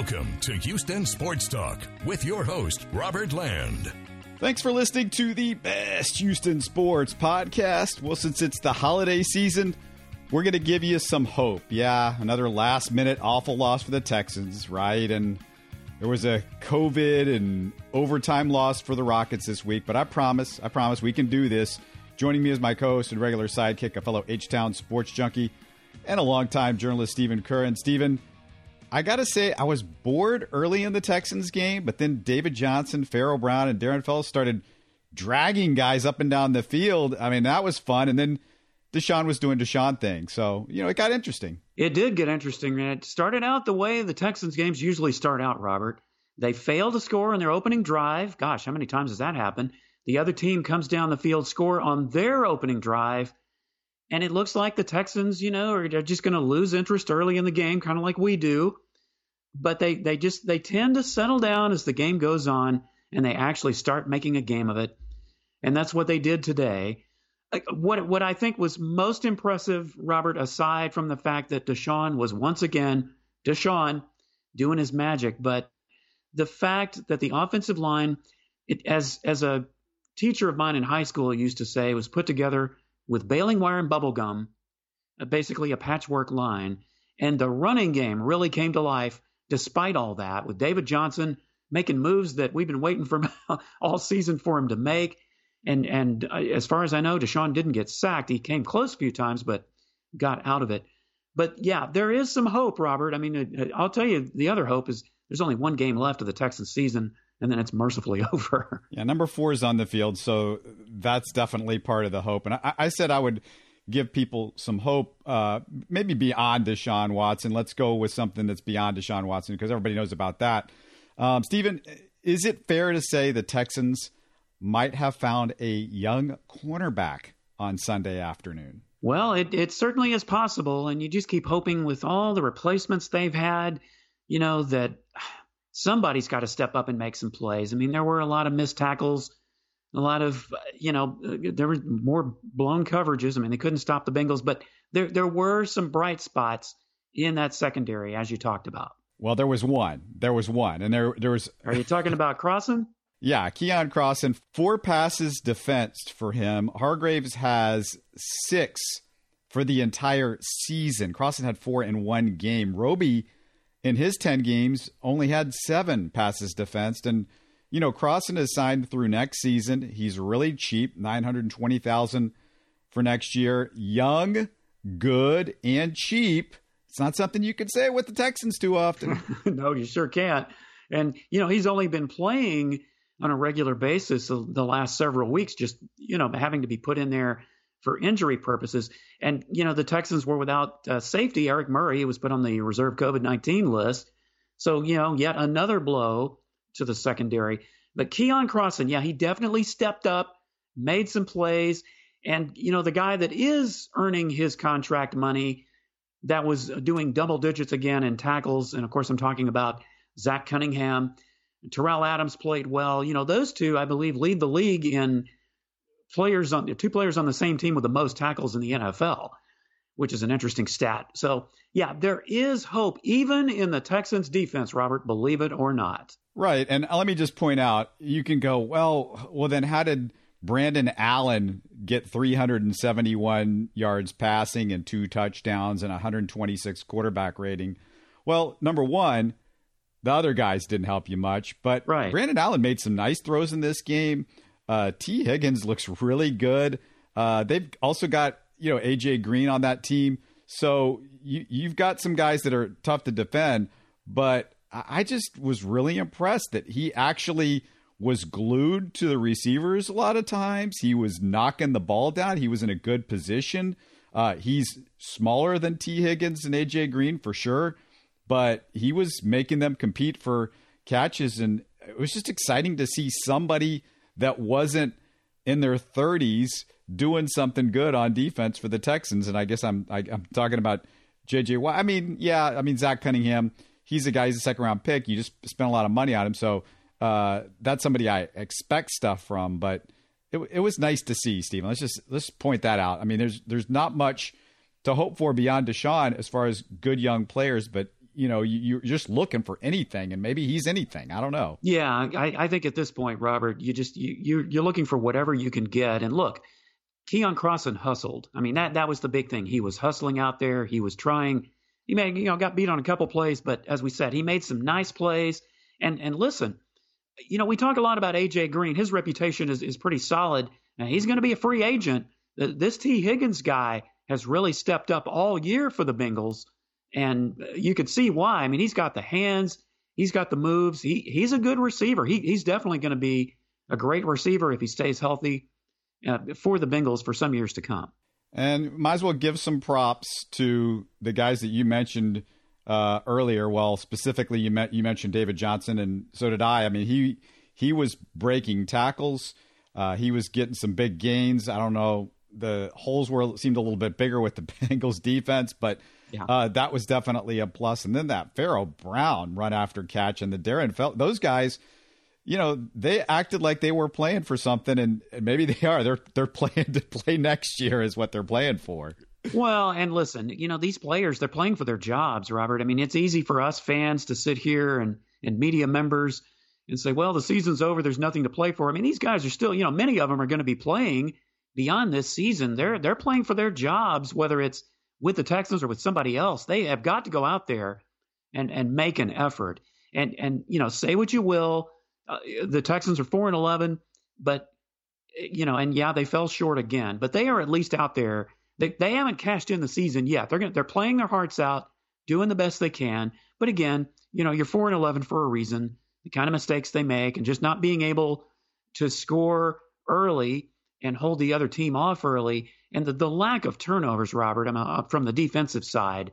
Welcome to Houston Sports Talk with your host, Robert Land. Thanks for listening to the best Houston sports podcast. Well, since it's the holiday season, we're going to give you some hope. Yeah, another last minute awful loss for the Texans, right? And there was a COVID and overtime loss for the Rockets this week, but I promise, I promise we can do this. Joining me as my co host and regular sidekick, a fellow H Town sports junkie, and a longtime journalist, Stephen Curran. Stephen, I got to say, I was bored early in the Texans game, but then David Johnson, Pharaoh Brown, and Darren Fells started dragging guys up and down the field. I mean, that was fun. And then Deshaun was doing Deshaun things. So, you know, it got interesting. It did get interesting. It started out the way the Texans games usually start out, Robert. They fail to score on their opening drive. Gosh, how many times has that happened? The other team comes down the field, score on their opening drive. And it looks like the Texans, you know, are just going to lose interest early in the game, kind of like we do. But they, they just they tend to settle down as the game goes on, and they actually start making a game of it. And that's what they did today. What what I think was most impressive, Robert, aside from the fact that Deshaun was once again Deshaun doing his magic, but the fact that the offensive line, it, as as a teacher of mine in high school used to say, was put together with baling wire and bubble gum, uh, basically a patchwork line. And the running game really came to life despite all that, with David Johnson making moves that we've been waiting for all season for him to make. And and uh, as far as I know, Deshaun didn't get sacked. He came close a few times, but got out of it. But yeah, there is some hope, Robert. I mean, uh, I'll tell you, the other hope is there's only one game left of the Texans season, and then it's mercifully over. Yeah, number four is on the field, so that's definitely part of the hope. And I, I said I would give people some hope, uh, maybe beyond Deshaun Watson. Let's go with something that's beyond Deshaun Watson because everybody knows about that. Um, Stephen, is it fair to say the Texans might have found a young cornerback on Sunday afternoon? Well, it, it certainly is possible, and you just keep hoping with all the replacements they've had, you know, that somebody's got to step up and make some plays. I mean, there were a lot of missed tackles, a lot of, you know, there were more blown coverages. I mean, they couldn't stop the Bengals, but there there were some bright spots in that secondary, as you talked about. Well, there was one. There was one, and there there was. Are you talking about Crossen? Yeah, Keion Crossen, four passes defensed for him. Hargreaves has six for the entire season. Crossen had four in one game. Roby, in his 10 games, only had seven passes defensed. And, you know, Crossen is signed through next season. He's really cheap, 920000 for next year. Young, good, and cheap. It's not something you can say with the Texans too often. no, you sure can't. And, you know, he's only been playing on a regular basis the last several weeks, just, you know, having to be put in there for injury purposes. And, you know, the Texans were without uh, safety. Eric Murray was put on the reserve COVID 19 list. So, you know, yet another blow to the secondary. But Keion Crossen, yeah, he definitely stepped up, made some plays. And, you know, the guy that is earning his contract money that was doing double digits again in tackles. And of course, I'm talking about Zach Cunningham. Tyrell Adams played well. You know, those two, I believe, lead the league in players on two players on the same team with the most tackles in the NFL, which is an interesting stat. So, yeah, there is hope even in the Texans defense, Robert, believe it or not. Right. And let me just point out, you can go, well, well then how did Brandon Allen get 371 yards passing and two touchdowns and 126 quarterback rating? Well, number 1, the other guys didn't help you much, but right. Brandon Allen made some nice throws in this game. Uh, Tee Higgins looks really good. Uh, they've also got you know AJ Green on that team, so you, you've got some guys that are tough to defend. But I just was really impressed that he actually was glued to the receivers a lot of times. He was knocking the ball down. He was in a good position. Uh, he's smaller than T. Higgins and AJ Green for sure but he was making them compete for catches. And it was just exciting to see somebody that wasn't in their 30s doing something good on defense for the Texans. And I guess I'm I, am i am talking about JJ Watt. I mean, yeah, I mean Zach Cunningham. He's a guy. He's a second round pick. You just spent a lot of money on him, so uh, that's somebody I expect stuff from. But it, it was nice to see, Stephen. Let's just let's point that out. I mean, there's there's not much to hope for beyond Deshaun as far as good young players, but you know, you're just looking for anything, and maybe he's anything. I don't know. Yeah, I, I think at this point, Robert, you just you you're, you're looking for whatever you can get. And look, Keion Crossen hustled. I mean that that was the big thing. He was hustling out there. He was trying. He made you know got beat on a couple plays, but as we said, he made some nice plays. And and listen, you know we talk a lot about AJ Green. His reputation is is pretty solid. Now, he's going to be a free agent. This T Higgins guy has really stepped up all year for the Bengals, and you can see why. I mean, he's got the hands, he's got the moves. He he's a good receiver. He he's definitely going to be a great receiver if he stays healthy uh, for the Bengals for some years to come. And might as well give some props to the guys that you mentioned uh, earlier. Well, specifically, you met, you mentioned David Johnson, and so did I. I mean, he he was breaking tackles. Uh, he was getting some big gains. I don't know the holes were seemed a little bit bigger with the Bengals defense, but yeah. uh, that was definitely a plus. And then that Pharaoh Brown run after catch and the Darren Fells those guys, you know, they acted like they were playing for something, and, and maybe they are. They're they're playing to play next year is what they're playing for. Well, and listen, you know, these players, they're playing for their jobs, Robert. I mean, it's easy for us fans to sit here and, and media members and say, well, the season's over. There's nothing to play for. I mean, these guys are still, you know, many of them are going to be playing beyond this season. They're they're playing for their jobs, whether it's with the Texans or with somebody else. They have got to go out there and and make an effort. And and you know, say what you will, uh, the Texans are four and eleven, but you know, and yeah, they fell short again. But they are at least out there. They they haven't cashed in the season yet. They're gonna, they're playing their hearts out, doing the best they can. But again, you know, you're four and eleven for a reason. The kind of mistakes they make, and just not being able to score early and hold the other team off early. And the, the lack of turnovers, Robert, uh, from the defensive side,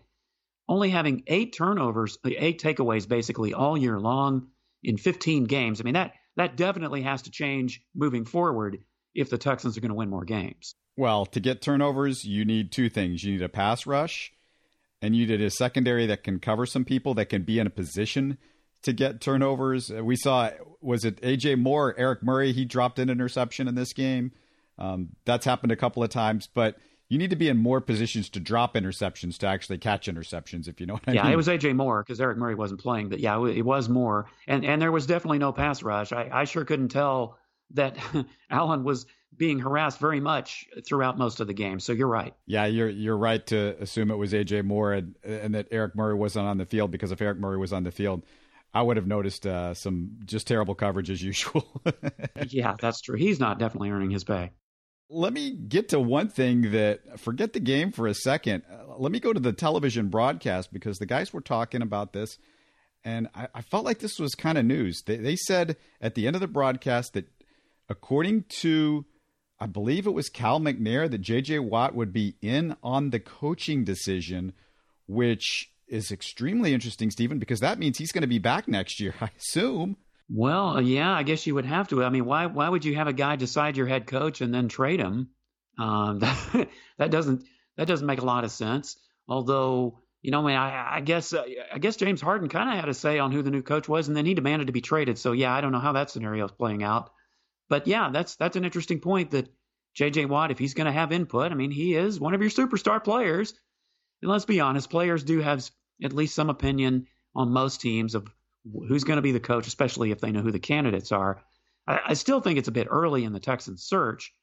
only having eight turnovers, uh, eight takeaways basically all year long in 15 games. I mean, that that definitely has to change moving forward if the Texans are going to win more games. Well, to get turnovers, you need two things. You need a pass rush, and you need a secondary that can cover some people that can be in a position to get turnovers. We saw was it AJ Moore, Eric Murray? He dropped an interception in this game. Um, that's happened a couple of times, but you need to be in more positions to drop interceptions to actually catch interceptions, if you know what I yeah, mean. Yeah, it was AJ Moore because Eric Murray wasn't playing, but yeah, it was Moore, and and there was definitely no pass rush. I, I sure couldn't tell that Allen was being harassed very much throughout most of the game. So you're right. Yeah, you're you're right to assume it was AJ Moore and, and that Eric Murray wasn't on the field because if Eric Murray was on the field, I would have noticed uh, some just terrible coverage as usual. yeah, that's true. He's not definitely earning his pay. Let me get to one thing that forget the game for a second. Uh, let me go to the television broadcast because the guys were talking about this, and I, I felt like this was kind of news. They, they said at the end of the broadcast that according to, I believe it was Cal McNair, that J.J. Watt would be in on the coaching decision, which is extremely interesting, Stephen, because that means he's going to be back next year, I assume. Well, uh, yeah, I guess you would have to. I mean, why why would you have a guy decide your head coach and then trade him? Um, that, that doesn't that doesn't make a lot of sense. Although, you know, I mean, I, I guess uh, I guess James Harden kind of had a say on who the new coach was, and then he demanded to be traded. So yeah, I don't know how that scenario is playing out. But yeah, that's that's an interesting point that J.J. Watt, if he's going to have input, I mean, he is one of your superstar players. And let's be honest, players do have at least some opinion on most teams of who's going to be the coach, especially if they know who the candidates are. I, I still think it's a bit early in the Texans search,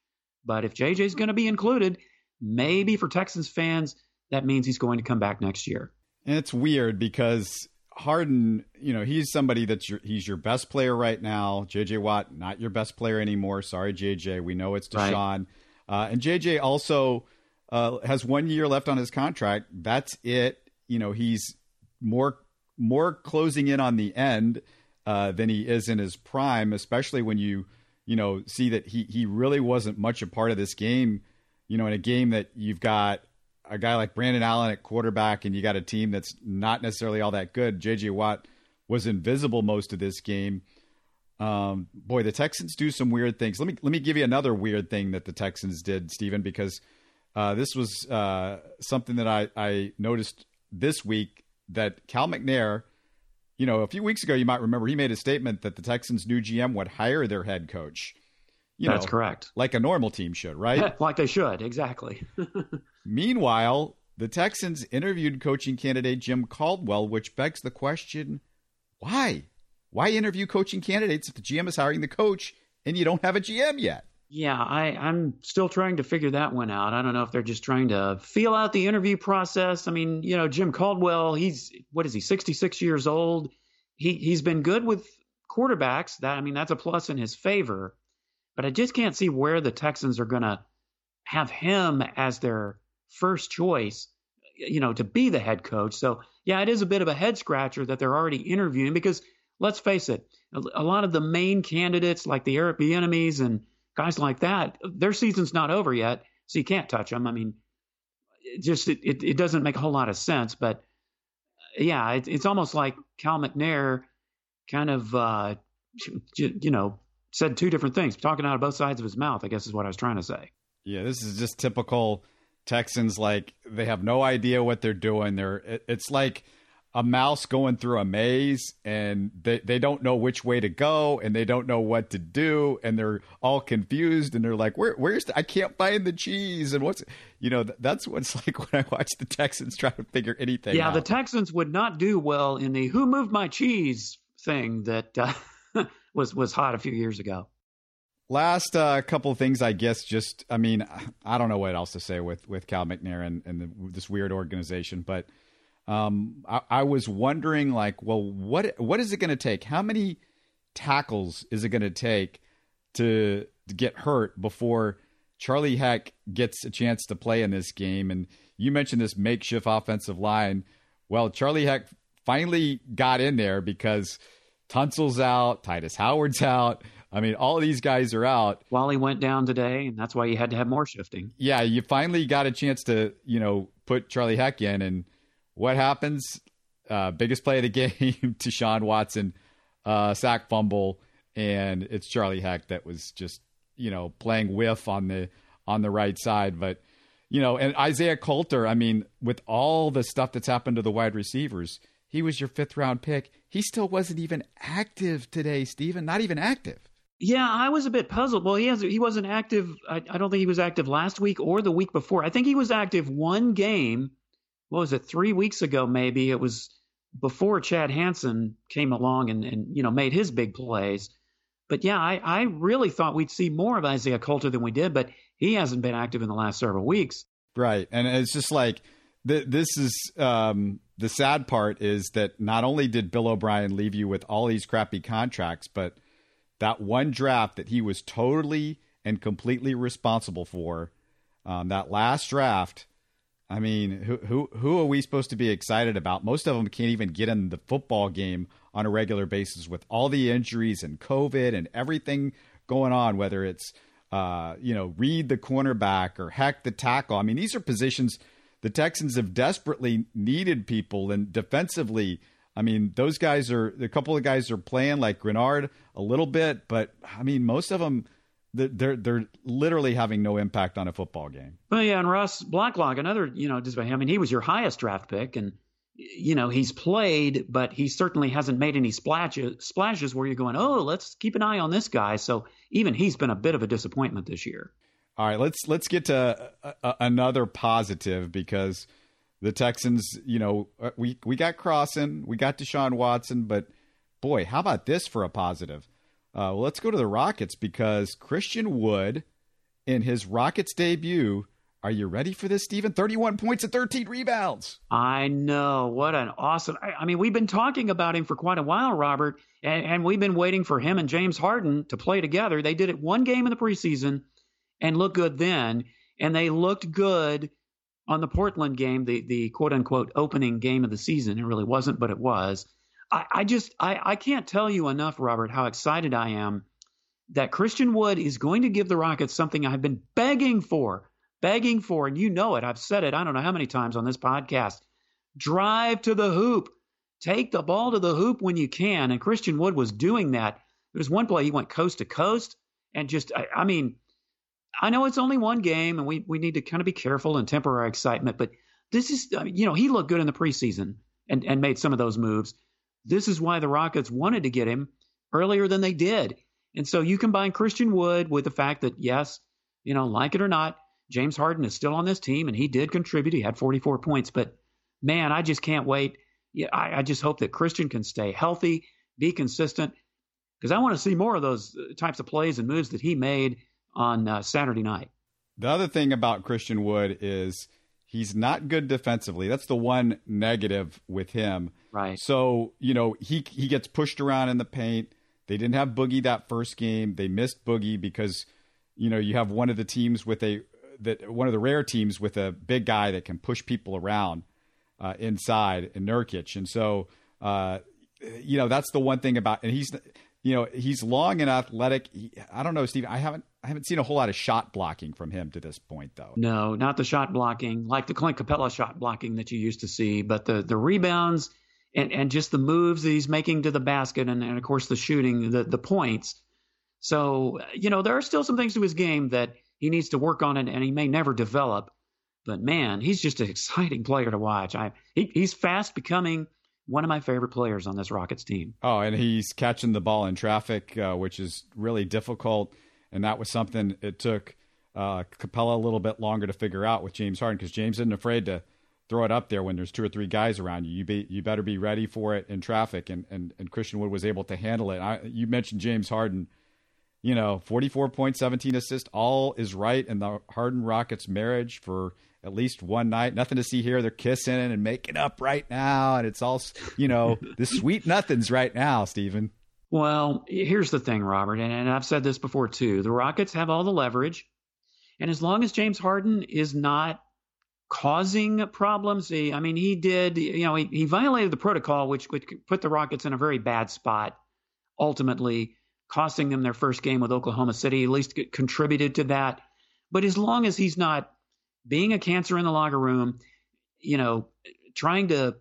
but if JJ's going to be included, maybe for Texans fans, that means he's going to come back next year. And it's weird because Harden, you know, he's somebody that's your he's your best player right now. JJ Watt, not your best player anymore. Sorry, JJ. We know it's Deshaun. Right. Uh, and JJ also uh, has one year left on his contract. That's it. You know, he's more more closing in on the end uh, than he is in his prime, especially when you you know see that he he really wasn't much a part of this game. You know, in a game that you've got a guy like Brandon Allen at quarterback, and you got a team that's not necessarily all that good. J.J. Watt was invisible most of this game. Um, boy, the Texans do some weird things. Let me let me give you another weird thing that the Texans did, Stephen, because uh, this was uh, something that I, I noticed this week that Cal McNair, you know, a few weeks ago, you might remember he made a statement that the Texans' new GM would hire their head coach. You That's know, correct. Like a normal team should, right? like they should, exactly. Meanwhile, the Texans interviewed coaching candidate Jim Caldwell, which begs the question why? Why interview coaching candidates if the GM is hiring the coach and you don't have a GM yet? Yeah, I, I'm still trying to figure that one out. I don't know if they're just trying to feel out the interview process. I mean, you know, Jim Caldwell, he's what is he, 66 years old? He he's been good with quarterbacks. That I mean, that's a plus in his favor. But I just can't see where the Texans are going to have him as their first choice, you know, to be the head coach. So, yeah, it is a bit of a head scratcher that they're already interviewing because let's face it, a, lot of the main candidates like the Eric Bieniemys and guys like that, their season's not over yet, so you can't touch them. I mean, it just it, it, it doesn't make a whole lot of sense, but yeah, it, it's almost like Cal McNair kind of uh, you know said two different things, talking out of both sides of his mouth. I guess is what I was trying to say. Yeah, this is just typical Texans. Like they have no idea what they're doing. They're it, it's like a mouse going through a maze and they, they don't know which way to go and they don't know what to do and they're all confused and they're like where where's the, I can't find the cheese and what's you know that's what's like when I watch the Texans try to figure anything yeah out. the Texans would not do well in the who moved my cheese thing that uh, was was hot a few years ago Last uh, couple of things, I guess. Just, I mean, I don't know what else to say with with Cal McNair and, and the, this weird organization, but um, I, I, was wondering, like, well, what what is it going to take? How many tackles is it going to take to, to get hurt before Charlie Heck gets a chance to play in this game? And you mentioned this makeshift offensive line. Well, Charlie Heck finally got in there because Tunsil's out, Tytus Howard's out. I mean, all these guys are out. Wally went down today, and that's why you had to have more shifting. Yeah, you finally got a chance to, you know, put Charlie Heck in, and what happens? Uh, biggest play of the game Deshaun Watson, uh, sack fumble, and it's Charlie Heck that was just, you know, playing whiff on the on the right side. But, you know, and Isaiah Coulter, I mean, with all the stuff that's happened to the wide receivers, he was your fifth round pick. He still wasn't even active today, Stephen. Not even active. Yeah, I was a bit puzzled. Well, he has he wasn't active. I, I, don't think he was active last week or the week before. I think he was active one game. What was it? Three weeks ago, maybe it was before Chad Hansen came along and, and you know made his big plays. But yeah, I, I really thought we'd see more of Isaiah Coulter than we did, but he hasn't been active in the last several weeks. Right, and it's just like th- this is um, the sad part is that not only did Bill O'Brien leave you with all these crappy contracts, but that one draft that he was totally and completely responsible for, um, that last draft. I mean, who who who are we supposed to be excited about? Most of them can't even get in the football game on a regular basis with all the injuries and COVID and everything going on. Whether it's uh, you know Reid the cornerback or Heck the tackle. I mean, these are positions the Texans have desperately needed people and defensively I mean, those guys are a couple of guys are playing like Greenard a little bit, but I mean, most of them they're they're literally having no impact on a football game. Well, yeah, and Ross Blacklock, another you know, just I mean, he was your highest draft pick, and you know he's played, but he certainly hasn't made any splashes splashes where you're going, oh, let's keep an eye on this guy. So even he's been a bit of a disappointment this year. All right, let's let's get to a, a, another positive because the Texans, you know, uh, we we got Crossen, we got Deshaun Watson, but boy, how about this for a positive? Uh, well, let's go to the Rockets because Christian Wood, in his Rockets debut, are you ready for this, Stephen? 31 points and 13 rebounds. I know. What an awesome. I, I mean, we've been talking about him for quite a while, Robert, and, and, we've been waiting for him and James Harden to play together. They did it one game in the preseason and looked good then, and they looked good on the Portland game, the the quote unquote opening game of the season. It really wasn't, but it was. I, I just I, I can't tell you enough, Robert, how excited I am that Christian Wood is going to give the Rockets something I've been begging for, begging for, and you know it. I've said it I don't know how many times on this podcast. Drive to the hoop. Take the ball to the hoop when you can. And Christian Wood was doing that. There was one play he went coast to coast and just I, I mean I know it's only one game, and we we need to kind of be careful and temper our excitement. But this is, I mean, you know, he looked good in the preseason and and made some of those moves. This is why the Rockets wanted to get him earlier than they did. And so you combine Christian Wood with the fact that yes, you know, like it or not, James Harden is still on this team, and he did contribute. He had 44 points, but man, I just can't wait. Yeah, I, I just hope that Christian can stay healthy, be consistent, because I want to see more of those uh, types of plays and moves that he made on uh, Saturday night. The other thing about Christian Wood is he's not good defensively. That's the one negative with him. Right. So, you know, he he gets pushed around in the paint. They didn't have Boogie that first game. They missed Boogie because, you know, you have one of the teams with a that one of the rare teams with a big guy that can push people around uh, inside in Nurkic, and so uh, you know that's the one thing about and he's you know he's long and athletic. He, I don't know, Steve. I haven't I haven't seen a whole lot of shot blocking from him to this point, though. No, not the shot blocking like the Clint Capela shot blocking that you used to see, but the the rebounds and and just the moves that he's making to the basket, and, and of course the shooting, the the points. So you know there are still some things to his game that he needs to work on it, and he may never develop. But man, he's just an exciting player to watch. I he, he's fast becoming one of my favorite players on this Rockets team. Oh, and he's catching the ball in traffic, uh, which is really difficult. And that was something it took uh, Capela a little bit longer to figure out with James Harden because James isn't afraid to throw it up there when there's two or three guys around you. You be you better be ready for it in traffic. And and, and Christian Wood was able to handle it. I, you mentioned James Harden you know, 44 points, 17 assists, all is right in the Harden Rockets marriage for at least one night. Nothing to see here. They're kissing and making up right now. And it's all, you know, the sweet nothings right now, Stephen. Well, here's the thing, Robert, and, and I've said this before too. The Rockets have all the leverage. And as long as James Harden is not causing problems, he, I mean, he did, you know, he, he violated the protocol, which, which put the Rockets in a very bad spot ultimately costing them their first game with Oklahoma City. At least contributed to that. But as long as he's not being a cancer in the locker room, you know, trying to,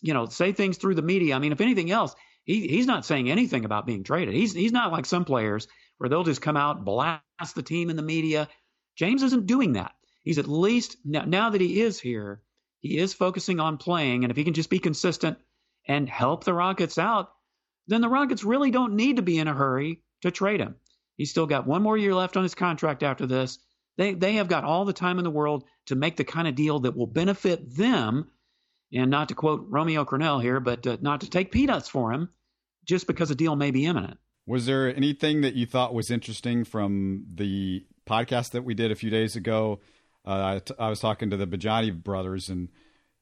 you know, say things through the media. I mean, if anything else, he, he's not saying anything about being traded. He's he's not like some players where they'll just come out blast the team in the media. James isn't doing that. He's at least now, now that he is here, he is focusing on playing, and if he can just be consistent and help the Rockets out, then the Rockets really don't need to be in a hurry to trade him. He's still got one more year left on his contract after this. They they have got all the time in the world to make the kind of deal that will benefit them. And not to quote Romeo Crennel here, but uh, not to take peanuts for him just because a deal may be imminent. Was there anything that you thought was interesting from the podcast that we did a few days ago? Uh, I, t- I was talking to the Bajani brothers, and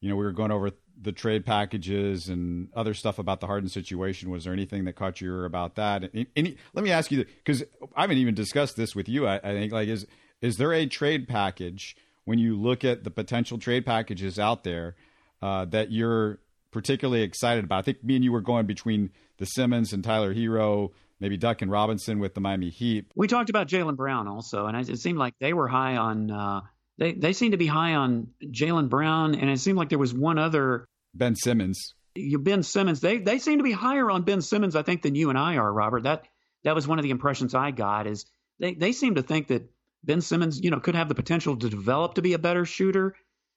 you know we were going over the trade packages and other stuff about the Harden situation. Was there anything that caught your ear about that? Any, let me ask you because I haven't even discussed this with you. I, I, think like is is there a trade package when you look at the potential trade packages out there uh, that you're particularly excited about? I think me and you were going between the Simmons and Tyler Herro, maybe Duncan Robinson with the Miami Heat. We talked about Jaylen Brown also, and it seemed like they were high on. Uh they they seem to be high on Jaylen Brown, and it seemed like there was one other Ben Simmons. You Ben Simmons. They they seem to be higher on Ben Simmons, I think, than you and I are, Robert. That that was one of the impressions I got. Is they they seem to think that Ben Simmons, you know, could have the potential to develop to be a better shooter.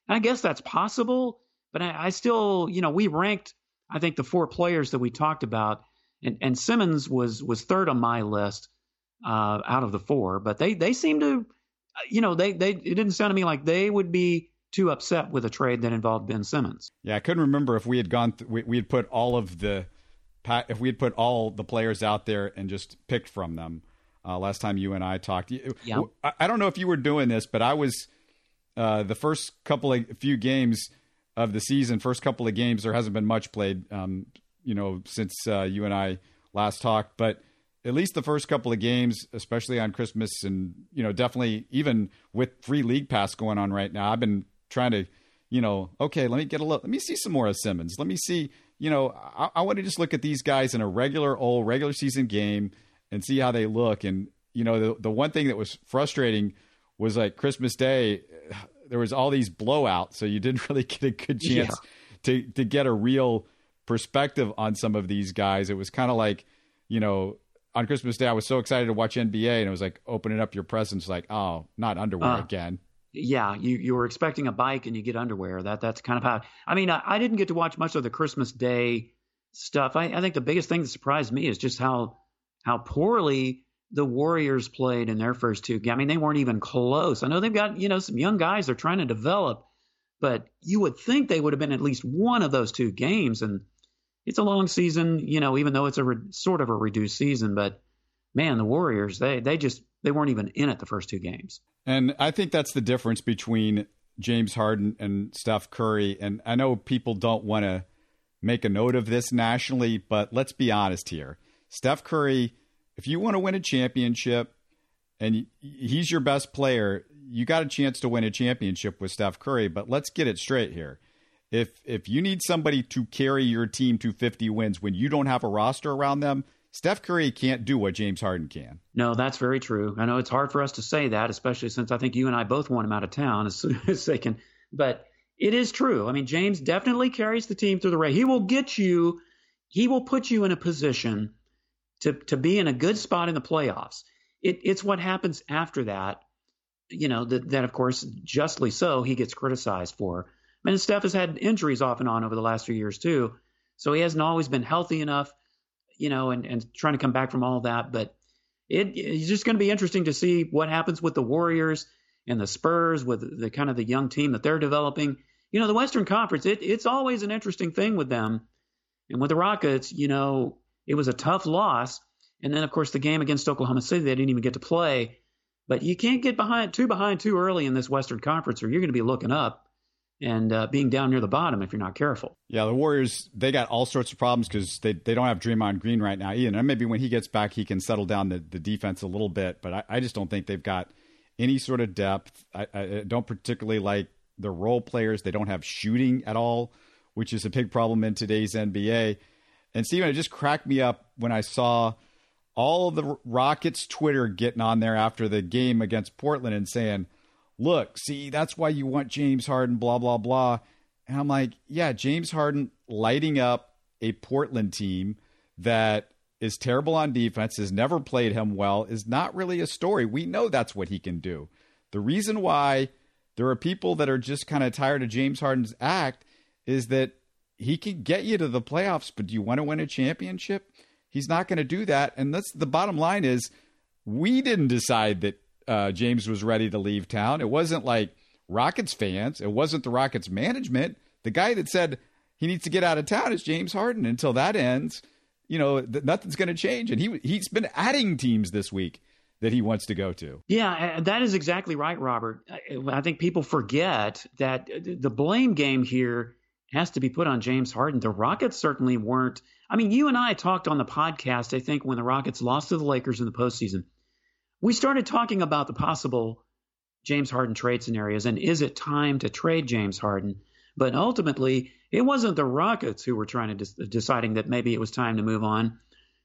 And I guess that's possible, but I, I still, you know, we ranked, I think, the four players that we talked about, and and Simmons was was third on my list uh, out of the four. But they they seem to you know, they they it didn't sound to me like they would be too upset with a trade that involved Ben Simmons. Yeah, I couldn't remember if we had gone th- we, we had put all of the if we had put all the players out there and just picked from them. Uh, last time you and I talked, yeah. I, I don't know if you were doing this, but I was uh, the first couple of few games of the season. First couple of games, there hasn't been much played, um, you know, since uh, you and I last talked, but at least the first couple of games, especially on Christmas, and you know, definitely even with free league pass going on right now, I've been trying to, you know, okay, let me get a look. Let me see some more of Simmons. Let me see, you know, I, I want to just look at these guys in a regular old regular season game and see how they look. And you know, the the one thing that was frustrating was like Christmas Day, there was all these blowouts, so you didn't really get a good chance yeah. to to get a real perspective on some of these guys. It was kind of like, you know, on Christmas Day, I was so excited to watch NBA, and it was like opening up your presents, like, oh, not underwear uh, again. Yeah, you you were expecting a bike and you get underwear. That that's kind of how. I mean, I, I didn't get to watch much of the Christmas Day stuff. I, I think the biggest thing that surprised me is just how how poorly the Warriors played in their first two games. I mean, they weren't even close. I know they've got, you know, some young guys they're trying to develop, but you would think they would have been at least one of those two games. And it's a long season, you know, even though it's a re- sort of a reduced season. But man, the Warriors, they they just they weren't even in it the first two games. And I think that's the difference between James Harden and Steph Curry. And I know people don't want to make a note of this nationally, but let's be honest here. Steph Curry, if you want to win a championship and he's your best player, you got a chance to win a championship with Steph Curry, but let's get it straight here. If if you need somebody to carry your team to 50 wins when you don't have a roster around them, Steph Curry can't do what James Harden can. No, that's very true. I know it's hard for us to say that, especially since I think you and I both want him out of town as soon as they can. But it is true. I mean, James definitely carries the team through the race. He will get you, he will put you in a position to to be in a good spot in the playoffs. It, it's what happens after that, you know, that, that of course, justly so, he gets criticized for. I mean, Steph has had injuries off and on over the last few years too, so he hasn't always been healthy enough, you know, and, and trying to come back from all that. But it, it's just going to be interesting to see what happens with the Warriors and the Spurs with the kind of the young team that they're developing. You know, the Western Conference, it, it's always an interesting thing with them. And with the Rockets, you know, it was a tough loss. And then, of course, the game against Oklahoma City, they didn't even get to play. But you can't get behind too behind too early in this Western Conference, or you're going to be looking up and uh, being down near the bottom if you're not careful. Yeah, the Warriors they got all sorts of problems because they, they don't have Draymond Green right now either. And maybe when he gets back, he can settle down the, the defense a little bit. But I, I just don't think they've got any sort of depth. I, I don't particularly like the role players. They don't have shooting at all, which is a big problem in today's NBA. And Stephen, it just cracked me up when I saw all of the Rockets Twitter getting on there after the game against Portland and saying, "Look, see, that's why you want James Harden." Blah blah blah. And I'm like, yeah, James Harden lighting up a Portland team that is terrible on defense, has never played him well, is not really a story. We know that's what he can do. The reason why there are people that are just kind of tired of James Harden's act is that he can get you to the playoffs, but do you want to win a championship? He's not going to do that. And that's the bottom line is we didn't decide that uh, James was ready to leave town. It wasn't like Rockets fans. It wasn't the Rockets management. The guy that said he needs to get out of town is James Harden. Until that ends, you know, th- nothing's going to change. And he he's been adding teams this week that he wants to go to. Yeah, that is exactly right, Robert. I think people forget that the blame game here has to be put on James Harden. The Rockets certainly weren't. I mean, you and I talked on the podcast, I think, when the Rockets lost to the Lakers in the postseason. We started talking about the possible James Harden trade scenarios and is it time to trade James Harden? But ultimately, it wasn't the Rockets who were trying to de- deciding that maybe it was time to move on.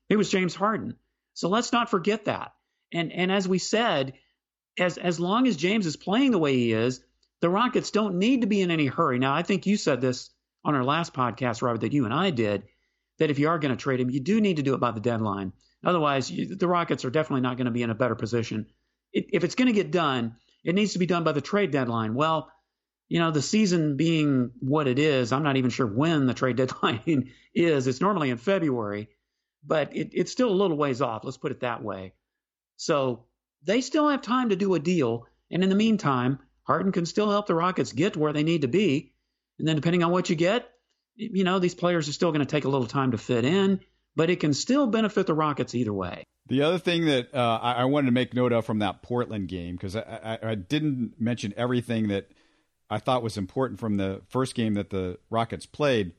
It was James Harden. So let's not forget that. And and as we said, as as long as James is playing the way he is, the Rockets don't need to be in any hurry. Now, I think you said this on our last podcast, Robert, that you and I did, that if you are going to trade him, you do need to do it by the deadline. Otherwise, you, the Rockets are definitely not going to be in a better position. It, if it's going to get done, it needs to be done by the trade deadline. Well, you know, the season being what it is, I'm not even sure when the trade deadline is. It's normally in February, but it, it's still a little ways off. Let's put it that way. So they still have time to do a deal. And in the meantime, Harden can still help the Rockets get to where they need to be. And then depending on what you get, you know, these players are still going to take a little time to fit in, but it can still benefit the Rockets either way. The other thing that uh, I, wanted to make note of from that Portland game, because I, I, I, didn't mention everything that I thought was important from the first game that the Rockets played,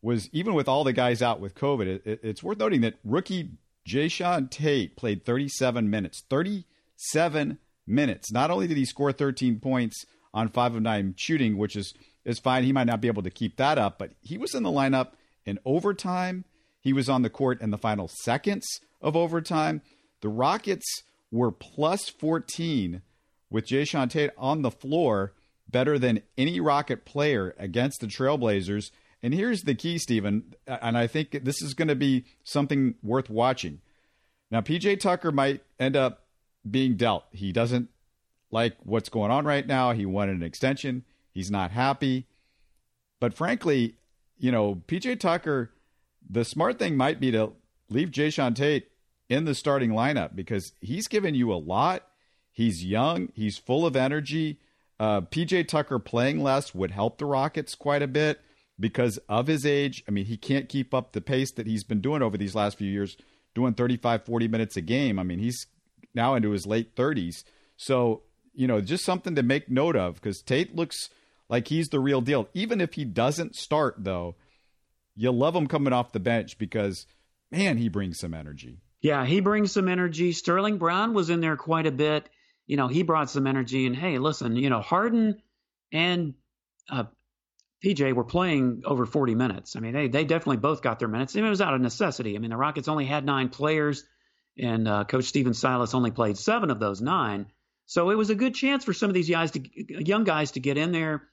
was even with all the guys out with COVID, it, it, it's worth noting that rookie Jae'Sean Tate played 37 minutes. 37 minutes. Not only did he score 13 points on five of nine shooting, which is is fine. He might not be able to keep that up, but he was in the lineup in overtime. He was on the court in the final seconds of overtime. The Rockets were plus 14 with Jae'Sean Tate on the floor, better than any Rocket player against the Trailblazers. And here's the key, Stephen, and I think this is going to be something worth watching. Now, PJ Tucker might end up being dealt. He doesn't like what's going on right now. He wanted an extension. He's not happy. But frankly, you know, PJ Tucker, the smart thing might be to leave Jae'Sean Tate in the starting lineup because he's given you a lot. He's young, he's full of energy. Uh, PJ Tucker playing less would help the Rockets quite a bit because of his age. I mean, he can't keep up the pace that he's been doing over these last few years, doing 35, 40 minutes a game. I mean, he's now into his late 30s. So, you know, just something to make note of because Tate looks like he's the real deal. Even if he doesn't start, though, you love him coming off the bench because, man, he brings some energy. Yeah, he brings some energy. Sterling Brown was in there quite a bit. You know, he brought some energy. And hey, listen, you know, Harden and uh, PJ were playing over 40 minutes. I mean, they they definitely both got their minutes. it was out of necessity. I mean, the Rockets only had nine players, and uh, Coach Stephen Silas only played seven of those nine. So it was a good chance for some of these guys to young guys to get in there,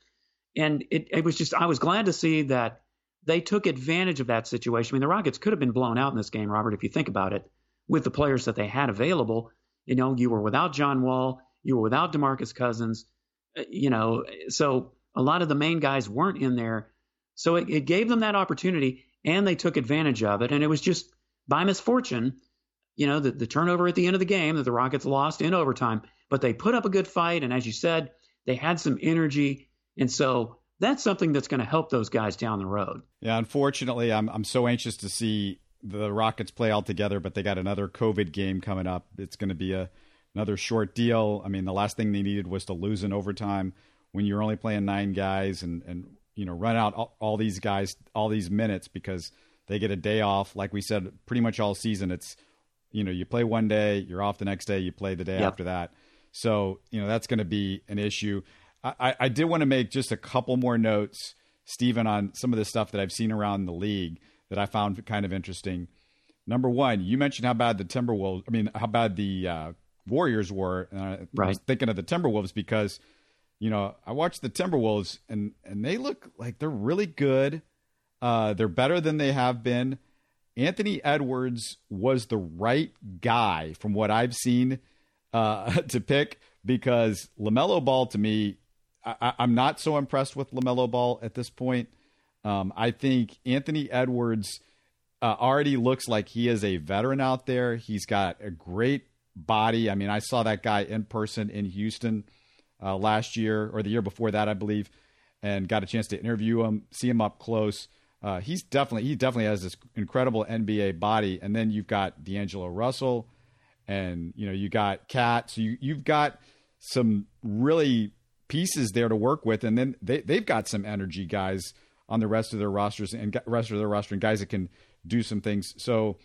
and it it was just I was glad to see that they took advantage of that situation. I mean, the Rockets could have been blown out in this game, Robert, if you think about it, with the players that they had available. You know, you were without John Wall, you were without DeMarcus Cousins, uh, you know, so a lot of the main guys weren't in there. So it, it gave them that opportunity and they took advantage of it. And it was just by misfortune, you know, the, the turnover at the end of the game that the Rockets lost in overtime. But they put up a good fight. And as you said, they had some energy. And so that's something that's going to help those guys down the road. Yeah, unfortunately, I'm I'm so anxious to see the Rockets play all together, but they got another COVID game coming up. It's going to be a another short deal. I mean, the last thing they needed was to lose in overtime when you're only playing nine guys and and you know run out all, all, these guys all these minutes because they get a day off. Like we said, pretty much all season, it's you know you play one day, you're off the next day, you play the day yep. after that. So you know that's going to be an issue. I, I did want to make just a couple more notes, Stephen, on some of the stuff that I've seen around the league that I found kind of interesting. Number one, you mentioned how bad the Timberwolves, I mean, how bad the uh, Warriors were. Uh, right. I was thinking of the Timberwolves because you know, I watched the Timberwolves and and they look like they're really good. Uh, they're better than they have been. Anthony Edwards was the right guy from what I've seen uh, to pick because LaMelo Ball to me, I, am not so impressed with LaMelo Ball at this point. Um, I think Anthony Edwards uh, already looks like he is a veteran out there. He's got a great body. I mean, I saw that guy in person in Houston uh, last year or the year before that, I believe, and got a chance to interview him, see him up close. Uh, he's definitely he definitely has this incredible NBA body, and then you've got D'Angelo Russell, and you know you got Cat, so you you've got some really pieces there to work with, and then they they've got some energy guys on the rest of their rosters and rest of their roster and guys that can do some things. So,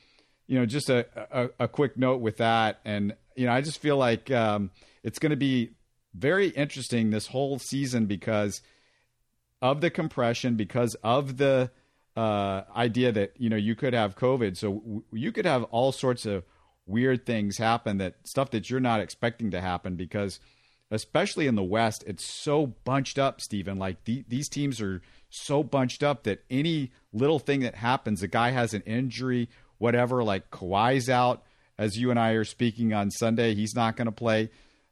you know, just a a, a quick note with that, and you know, I just feel like um, it's going to be very interesting this whole season because of the compression, because of the uh, idea that you know you could have COVID, so w- you could have all sorts of weird things happen that stuff that you're not expecting to happen because especially in the West, it's so bunched up, Stephen. Like the, these teams are so bunched up that any little thing that happens, a guy has an injury, whatever, like Kawhi's out, as you and I are speaking on Sunday, he's not going to play.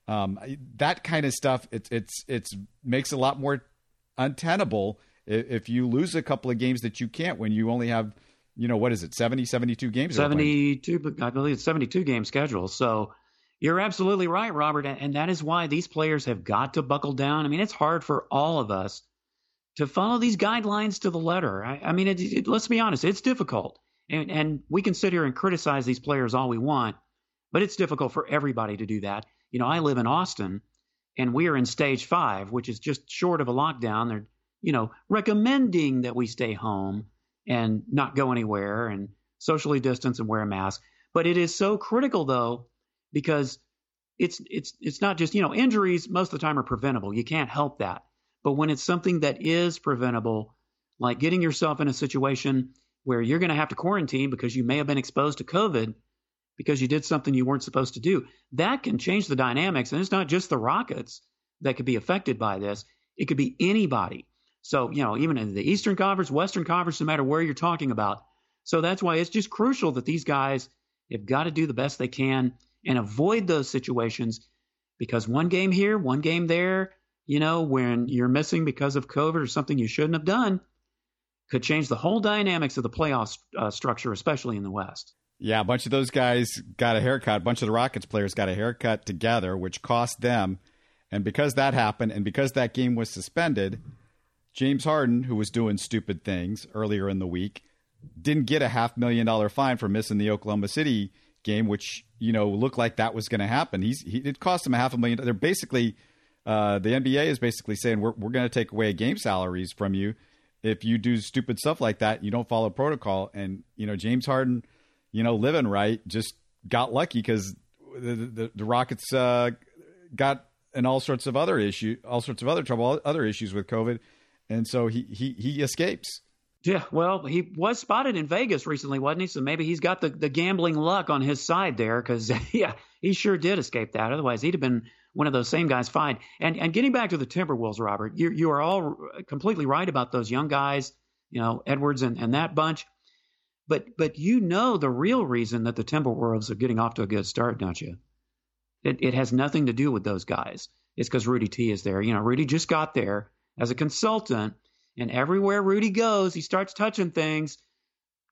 Um, that kind of stuff, it's it's it's makes a lot more untenable if, if you lose a couple of games that you can't when you only have, you know, what is it, 70, 72 games? 72, I believe it's 72 game schedule. So you're absolutely right, Robert. And that is why these players have got to buckle down. I mean, it's hard for all of us to follow these guidelines to the letter. I, I mean, it, it, let's be honest, it's difficult. And, and we can sit here and criticize these players all we want, but it's difficult for everybody to do that. You know, I live in Austin and we are in stage five, which is just short of a lockdown. They're, you know, recommending that we stay home and not go anywhere and socially distance and wear a mask. But it is so critical though, because it's it's it's not just, you know, injuries most of the time are preventable. You can't help that. But when it's something that is preventable, like getting yourself in a situation where you're going to have to quarantine because you may have been exposed to COVID, because you did something you weren't supposed to do. That can change the dynamics. And it's not just the Rockets that could be affected by this, it could be anybody. So, you know, even in the Eastern Conference, Western Conference, no matter where you're talking about. So that's why it's just crucial that these guys have got to do the best they can and avoid those situations because one game here, one game there, you know, when you're missing because of COVID or something you shouldn't have done, could change the whole dynamics of the playoff uh, structure, especially in the West. Yeah, a bunch of those guys got a haircut. A bunch of the Rockets players got a haircut together, which cost them. And because that happened, and because that game was suspended, James Harden, who was doing stupid things earlier in the week, didn't get a half million dollar fine for missing the Oklahoma City game, which you know looked like that was going to happen. He's he, it cost him a half a million. They're basically uh, the NBA is basically saying we're we're going to take away game salaries from you if you do stupid stuff like that. You don't follow protocol, and you know James Harden, you know living right, just got lucky because the, the, the Rockets uh, got in all sorts of other issue, all sorts of other trouble, other issues with COVID, and so he he he escapes. Yeah, well, he was spotted in Vegas recently, wasn't he? So maybe he's got the, the gambling luck on his side there because, yeah, he sure did escape that. Otherwise, he'd have been one of those same guys fined. And and getting back to the Timberwolves, Robert, you you are all completely right about those young guys, you know, Edwards and, and that bunch. But but you know the real reason that the Timberwolves are getting off to a good start, don't you? It it has nothing to do with those guys. It's because Rudy T is there. You know, Rudy just got there as a consultant and everywhere Rudy goes, he starts touching things.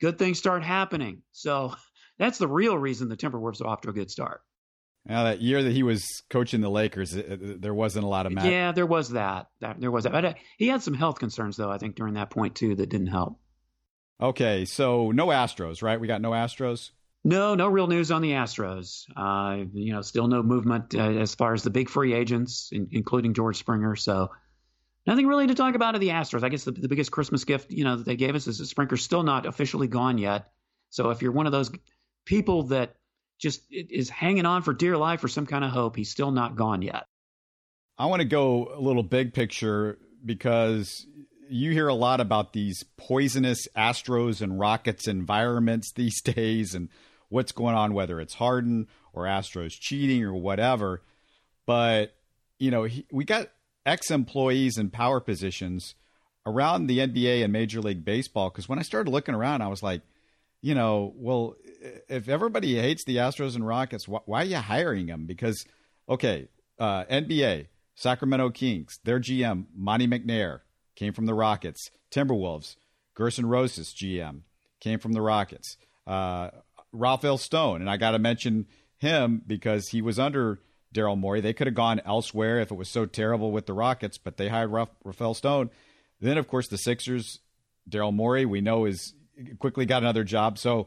Good things start happening. So that's the real reason the Timberwolves are off to a good start. Now that year that he was coaching the Lakers, there wasn't a lot of match. Yeah, there was that. that there was that. But uh, he had some health concerns though. I think during that point too that didn't help. Okay, so no Astros, right? We got no Astros. No, no real news on the Astros. Uh, you know, still no movement uh, as far as the big free agents, in, including George Springer. So Nothing really to talk about of the Astros. I guess the, the biggest Christmas gift, you know, that they gave us is that Springer's still not officially gone yet. So if you're one of those people that just is hanging on for dear life for some kind of hope, he's still not gone yet. I want to go a little big picture because you hear a lot about these poisonous Astros and Rockets environments these days and what's going on, whether it's Harden or Astros cheating or whatever. But, you know, he, we got ex employees in power positions around the NBA and Major League Baseball. Because when I started looking around, I was like, you know, well, if everybody hates the Astros and Rockets, why, why are you hiring them? Because, okay, uh, NBA, Sacramento Kings, their GM, Monte McNair, came from the Rockets. Timberwolves, Gerson Rosas, GM, came from the Rockets. Uh, Rafael Stone, and I got to mention him because he was under Daryl Morey. They could have gone elsewhere if it was so terrible with the Rockets, but they hired Rafael Stone. Then, of course, the Sixers, Daryl Morey, we know is quickly got another job. So,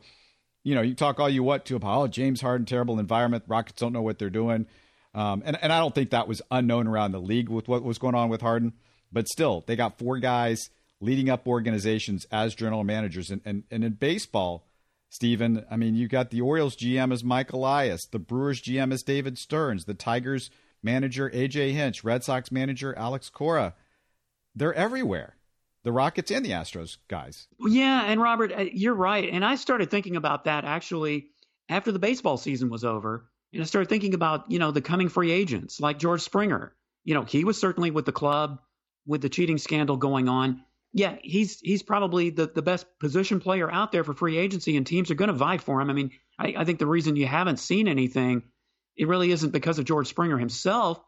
you know, you talk all you want to about, oh, James Harden, terrible environment. Rockets don't know what they're doing. Um, and, and I don't think that was unknown around the league with what was going on with Harden. But still, they got four guys leading up organizations as general managers. And, and, and in baseball, Stephen. I mean, you got the Orioles GM as Mike Elias, the Brewers GM as David Stearns, the Tigers manager AJ Hinch, Red Sox manager Alex Cora. They're everywhere. The Rockets and the Astros guys. Yeah, and Robert, uh, you're right. And I started thinking about that actually after the baseball season was over. And I started thinking about, you know, the coming free agents like George Springer. You know, he was certainly with the club with the cheating scandal going on yeah, he's he's probably the, the best position player out there for free agency, and teams are going to vie for him. I mean, I, I think the reason you haven't seen anything, it really isn't because of George Springer himself.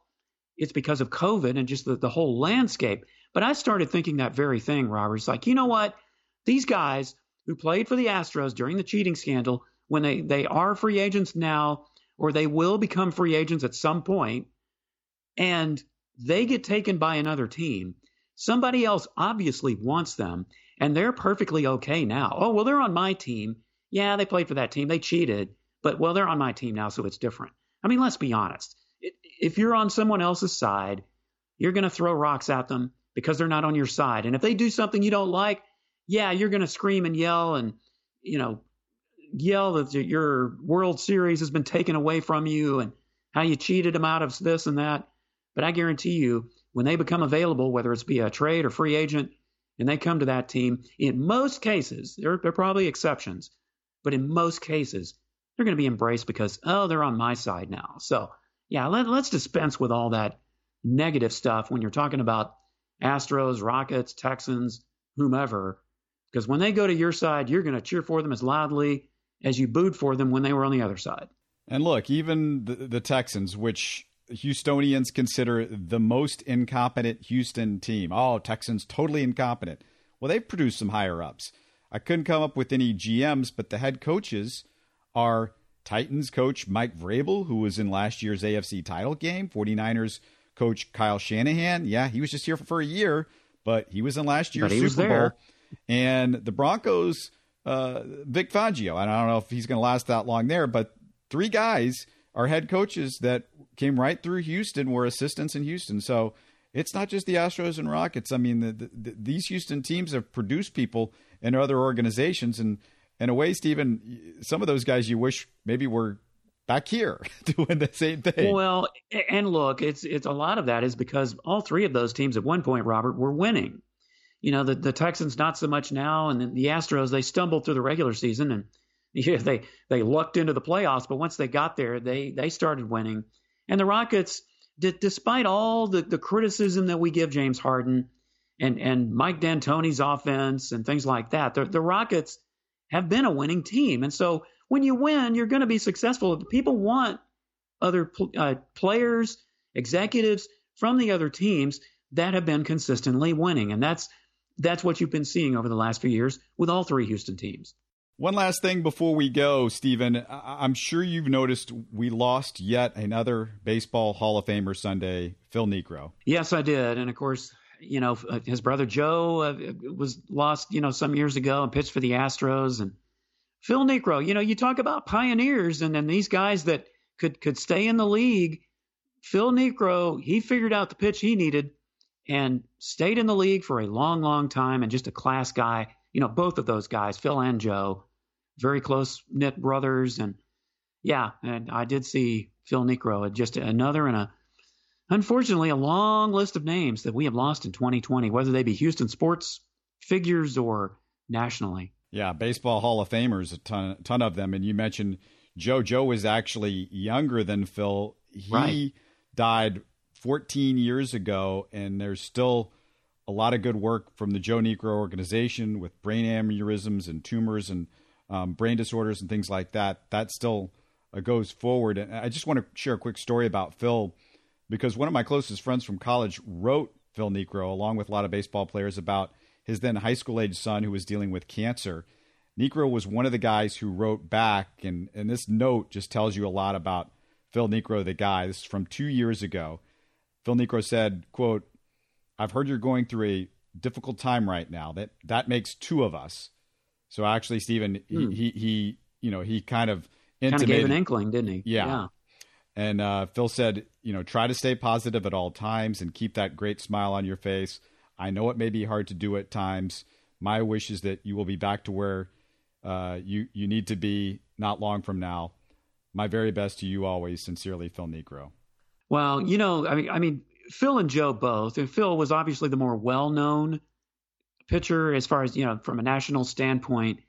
It's because of COVID and just the, the whole landscape. But I started thinking that very thing, Robert. It's like, you know what? These guys who played for the Astros during the cheating scandal, when they, they are free agents now, or they will become free agents at some point, and they get taken by another team – Somebody else obviously wants them, and they're perfectly okay now. Oh, well, they're on my team. Yeah, they played for that team. They cheated, but well, they're on my team now, so it's different. I mean, let's be honest. If you're on someone else's side, you're going to throw rocks at them because they're not on your side. And if they do something you don't like, yeah, you're going to scream and yell and, you know, yell that your World Series has been taken away from you and how you cheated them out of this and that. But I guarantee you, when they become available, whether it's via trade or free agent, and they come to that team, in most cases, there, there are probably exceptions, but in most cases, they're going to be embraced because, oh, they're on my side now. So, yeah, let, let's dispense with all that negative stuff when you're talking about Astros, Rockets, Texans, whomever, because when they go to your side, you're going to cheer for them as loudly as you booed for them when they were on the other side. And look, even the, the Texans, which Houstonians consider the most incompetent Houston team. Oh, Texans totally incompetent. Well, they've produced some higher ups. I couldn't come up with any GMs, but the head coaches are Titans coach Mike Vrabel, who was in last year's AFC title game, 49ers coach Kyle Shanahan. Yeah, he was just here for a year, but he was in last year's Super Bowl. And the Broncos, uh, Vic Fangio. I don't know if he's going to last that long there, but three guys are head coaches that came right through Houston, were assistants in Houston. So it's not just the Astros and Rockets. I mean, the, the, these Houston teams have produced people in other organizations, and in a way, Stephen, some of those guys you wish maybe were back here doing the same thing. Well, and look, it's it's a lot of that is because all three of those teams at one point, Robert, were winning. You know, the the Texans not so much now, and the Astros they stumbled through the regular season and yeah, they they lucked into the playoffs, but once they got there, they they started winning. And the Rockets, d- despite all the, the criticism that we give James Harden and and Mike D'Antoni's offense and things like that, the, the Rockets have been a winning team. And so when you win, you're going to be successful. People want other pl- uh, players, executives from the other teams that have been consistently winning, and that's that's what you've been seeing over the last few years with all three Houston teams. One last thing before we go, Stephen. I'm sure you've noticed we lost yet another baseball Hall of Famer Sunday, Phil Niekro. Yes, I did, and of course, you know, uh, his brother Joe uh, was lost, you know, some years ago and pitched for the Astros. And Phil Niekro, you know, you talk about pioneers and then these guys that could could stay in the league. Phil Niekro, he figured out the pitch he needed and stayed in the league for a long, long time and just a class guy. You know, both of those guys, Phil and Joe, very close knit brothers. And yeah, and I did see Phil Niekro, just another and a unfortunately, a long list of names that we have lost in 2020, whether they be Houston sports figures or nationally. Yeah, baseball Hall of Famers, a ton, ton of them. And you mentioned Joe. Joe was actually younger than Phil. He right. died 14 years ago, and there's still a lot of good work from the Joe Niekro organization with brain aneurysms and tumors and um, brain disorders and things like that. That still uh, goes forward. And I just want to share a quick story about Phil because one of my closest friends from college wrote Phil Niekro, along with a lot of baseball players, about his then high school age son who was dealing with cancer. Niekro was one of the guys who wrote back, and, and this note just tells you a lot about Phil Niekro, the guy. This is from two years ago. Phil Niekro said, quote, I've heard you're going through a difficult time right now. That that makes two of us. So actually, Stephen, hmm. he, he, he you know he kind of intimated, kind of gave an inkling, didn't he? Yeah. yeah. And uh, Phil said, you know, try to stay positive at all times and keep that great smile on your face. I know it may be hard to do at times. My wish is that you will be back to where uh, you you need to be not long from now. My very best to you always. Sincerely, Phil Niekro. Well, you know, I mean, I mean, Phil and Joe both. And Phil was obviously the more well-known pitcher as far as you know from a national standpoint.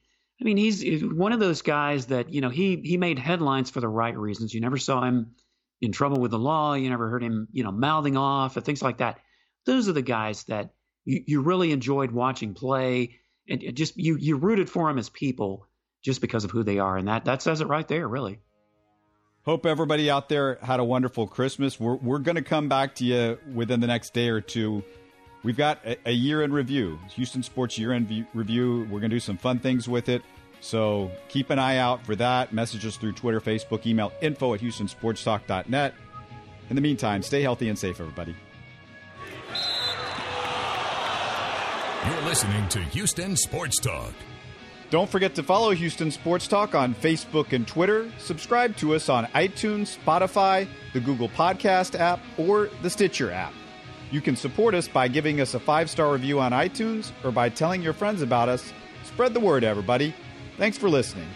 I mean, he's one of those guys that you know he he made headlines for the right reasons. You never saw him in trouble with the law. You never heard him, you know, mouthing off and things like that. Those are the guys that you, you really enjoyed watching play, and it just you you rooted for them as people just because of who they are, and that that says it right there, really. Hope everybody out there had a wonderful Christmas. We're we're going to come back to you within the next day or two. We've got a, a year in review, Houston Sports year in review. We're going to do some fun things with it. So keep an eye out for that. Message us through Twitter, Facebook, email info at HoustonSportsTalk.net. In the meantime, stay healthy and safe, everybody. You're listening to Houston Sports Talk. Don't forget to follow Houston Sports Talk on Facebook and Twitter. Subscribe to us on iTunes, Spotify, the Google Podcast app, or the Stitcher app. You can support us by giving us a five star review on iTunes or by telling your friends about us. Spread the word, everybody. Thanks for listening.